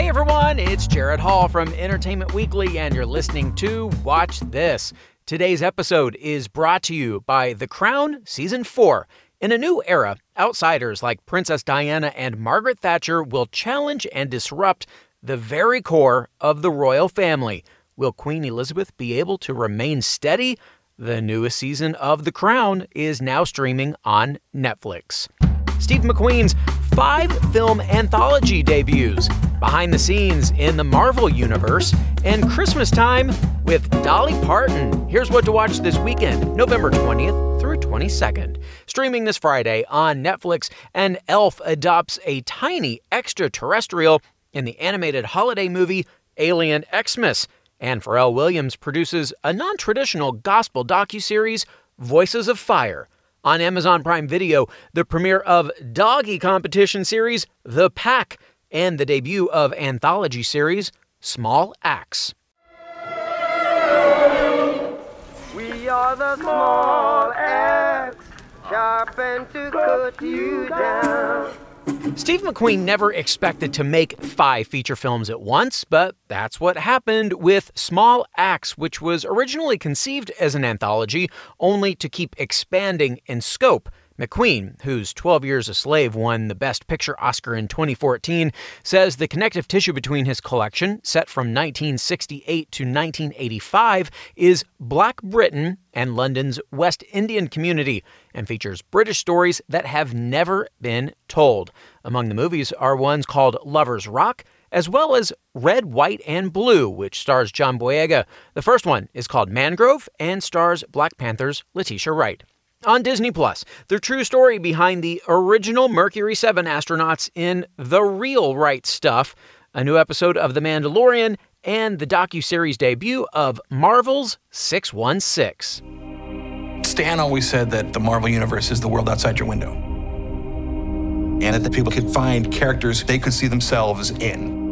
Hey everyone, it's Jared Hall from Entertainment Weekly, and you're listening to Watch This. Today's episode is brought to you by The Crown Season 4. In a new era, outsiders like Princess Diana and Margaret Thatcher will challenge and disrupt the very core of the royal family. Will Queen Elizabeth be able to remain steady? The newest season of The Crown is now streaming on Netflix. Steve McQueen's five film anthology debuts, behind the scenes in the Marvel Universe, and Christmas time with Dolly Parton. Here's what to watch this weekend, November 20th through 22nd. Streaming this Friday on Netflix, and Elf adopts a tiny extraterrestrial in the animated holiday movie Alien Xmas. And Pharrell Williams produces a non traditional gospel docuseries, Voices of Fire. On Amazon Prime Video, the premiere of doggy competition series, The Pack, and the debut of anthology series, Small Axe. We are the small axe, sharpened to cut you down. Steve McQueen never expected to make five feature films at once, but that's what happened with Small Axe, which was originally conceived as an anthology, only to keep expanding in scope. McQueen, whose 12 Years a Slave won the Best Picture Oscar in 2014, says the connective tissue between his collection, set from 1968 to 1985, is Black Britain and London's West Indian community and features British stories that have never been told. Among the movies are ones called Lover's Rock, as well as Red, White, and Blue, which stars John Boyega. The first one is called Mangrove and stars Black Panther's Letitia Wright. On Disney Plus, the true story behind the original Mercury 7 astronauts in The Real Right Stuff, a new episode of The Mandalorian, and the docu-series debut of Marvel's 616. Stan always said that the Marvel Universe is the world outside your window. And that the people could find characters they could see themselves in.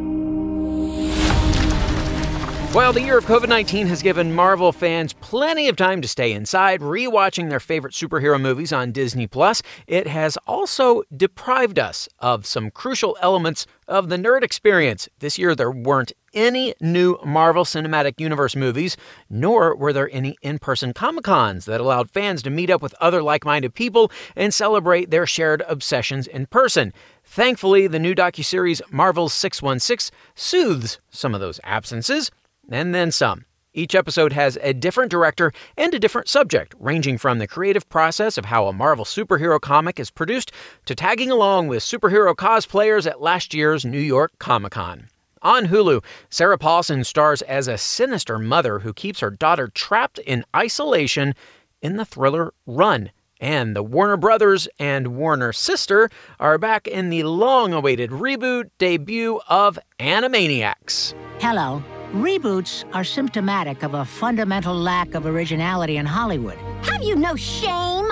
While the year of COVID 19 has given Marvel fans plenty of time to stay inside, rewatching their favorite superhero movies on Disney Plus, it has also deprived us of some crucial elements of the nerd experience. This year, there weren't any new Marvel Cinematic Universe movies, nor were there any in person Comic Cons that allowed fans to meet up with other like minded people and celebrate their shared obsessions in person. Thankfully, the new docuseries Marvel's 616 soothes some of those absences and then some. Each episode has a different director and a different subject, ranging from the creative process of how a Marvel superhero comic is produced to tagging along with superhero cosplayers at last year's New York Comic Con. On Hulu, Sarah Paulson stars as a sinister mother who keeps her daughter trapped in isolation in the thriller Run. And the Warner Brothers and Warner Sister are back in the long awaited reboot debut of Animaniacs. Hello. Reboots are symptomatic of a fundamental lack of originality in Hollywood. Have you no shame?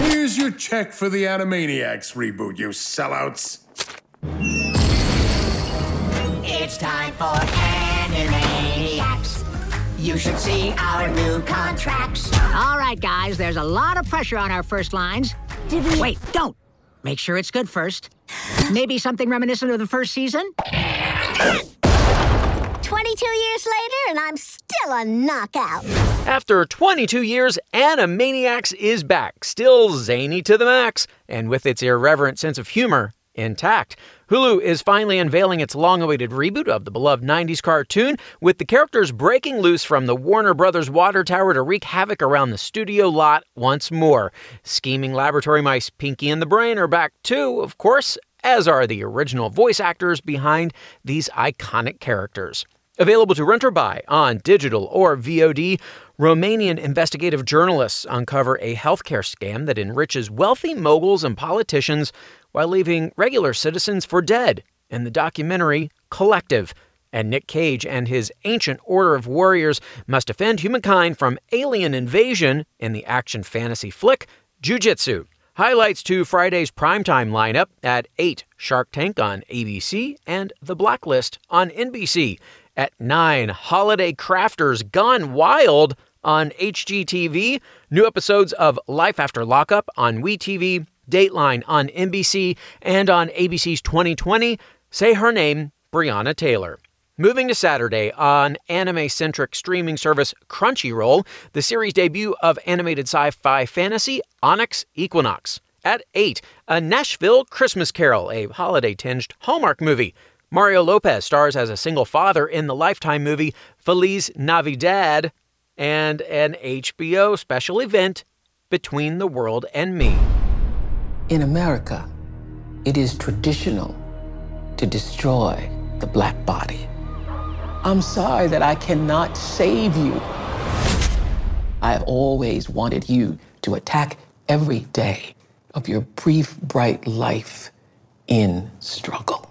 Here's your check for the Animaniacs reboot, you sellouts. It's time for Animaniacs. You should see our new contracts. All right, guys, there's a lot of pressure on our first lines. Did we... Wait, don't. Make sure it's good first. Maybe something reminiscent of the first season? 22 years later, and I'm still a knockout. After 22 years, Animaniacs is back, still zany to the max, and with its irreverent sense of humor intact. Hulu is finally unveiling its long awaited reboot of the beloved 90s cartoon, with the characters breaking loose from the Warner Brothers water tower to wreak havoc around the studio lot once more. Scheming laboratory mice Pinky and the Brain are back too, of course, as are the original voice actors behind these iconic characters. Available to rent or buy on digital or VOD, Romanian investigative journalists uncover a healthcare scam that enriches wealthy moguls and politicians while leaving regular citizens for dead in the documentary Collective. And Nick Cage and his ancient order of warriors must defend humankind from alien invasion in the action fantasy flick Jiu-Jitsu. Highlights to Friday's primetime lineup at 8 Shark Tank on ABC and The Blacklist on NBC. At 9, Holiday Crafters Gone Wild on HGTV. New episodes of Life After Lockup on WeTV, Dateline on NBC, and on ABC's 2020, Say Her Name Breonna Taylor. Moving to Saturday on anime centric streaming service Crunchyroll, the series debut of animated sci fi fantasy Onyx Equinox. At 8, A Nashville Christmas Carol, a holiday tinged Hallmark movie. Mario Lopez stars as a single father in the Lifetime movie Feliz Navidad and an HBO special event Between the World and Me. In America, it is traditional to destroy the black body. I'm sorry that I cannot save you. I have always wanted you to attack every day of your brief, bright life in struggle.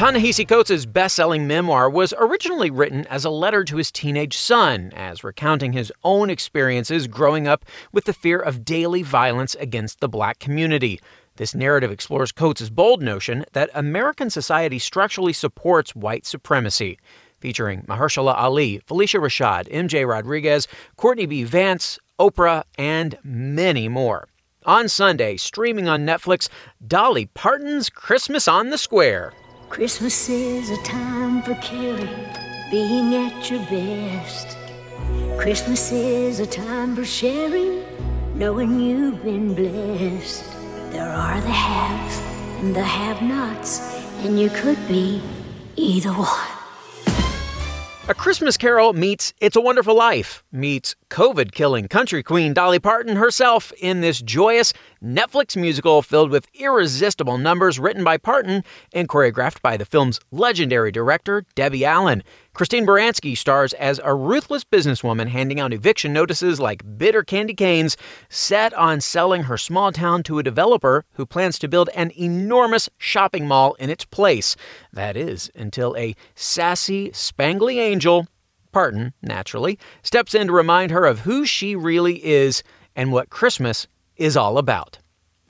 Ta-Nehisi Coates' best-selling memoir was originally written as a letter to his teenage son, as recounting his own experiences growing up with the fear of daily violence against the black community. This narrative explores Coates' bold notion that American society structurally supports white supremacy. Featuring Mahershala Ali, Phylicia Rashad, MJ Rodriguez, Courtney B. Vance, Oprah, and many more. On Sunday, streaming on Netflix, Dolly Parton's Christmas on the Square. Christmas is a time for caring, being at your best. Christmas is a time for sharing, knowing you've been blessed. There are the haves and the have nots, and you could be either one. A Christmas Carol meets It's a Wonderful Life, meets COVID killing country queen Dolly Parton herself in this joyous Netflix musical filled with irresistible numbers written by Parton and choreographed by the film's legendary director, Debbie Allen. Christine Baranski stars as a ruthless businesswoman handing out eviction notices like bitter candy canes, set on selling her small town to a developer who plans to build an enormous shopping mall in its place. That is, until a sassy, spangly angel, Parton, naturally, steps in to remind her of who she really is and what Christmas is all about.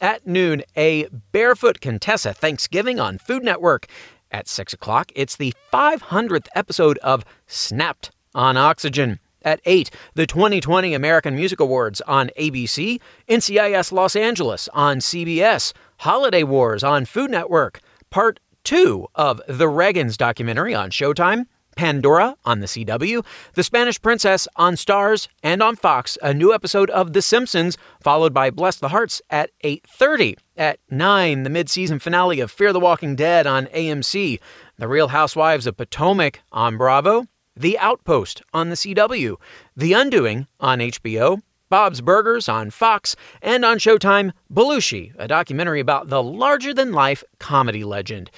At noon, a Barefoot Contessa Thanksgiving on Food Network. At 6 o'clock, it's the 500th episode of Snapped on Oxygen. At 8, the 2020 American Music Awards on ABC, NCIS Los Angeles on CBS, Holiday Wars on Food Network, Part 2 of the Reagans documentary on Showtime, Pandora on the CW, The Spanish Princess on Starz, and on Fox, a new episode of The Simpsons, followed by Bless the Harts at 8:30. At 9, the mid-season finale of Fear the Walking Dead on AMC, The Real Housewives of Potomac on Bravo, The Outpost on the CW, The Undoing on HBO, Bob's Burgers on Fox, and on Showtime, Belushi, a documentary about the larger-than-life comedy legend.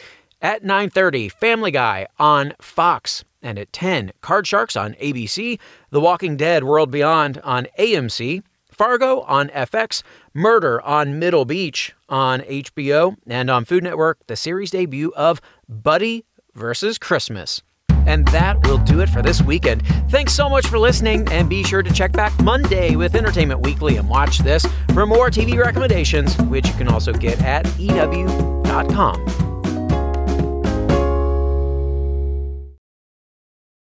At 9:30, Family Guy on Fox, and at 10, Card Sharks on ABC, The Walking Dead World Beyond on AMC, Fargo on FX, Murder on Middle Beach on HBO, and on Food Network, the series debut of Buddy versus Christmas. And that will do it for this weekend. Thanks so much for listening, and be sure to check back Monday with Entertainment Weekly and watch this for more TV recommendations, which you can also get at EW.com.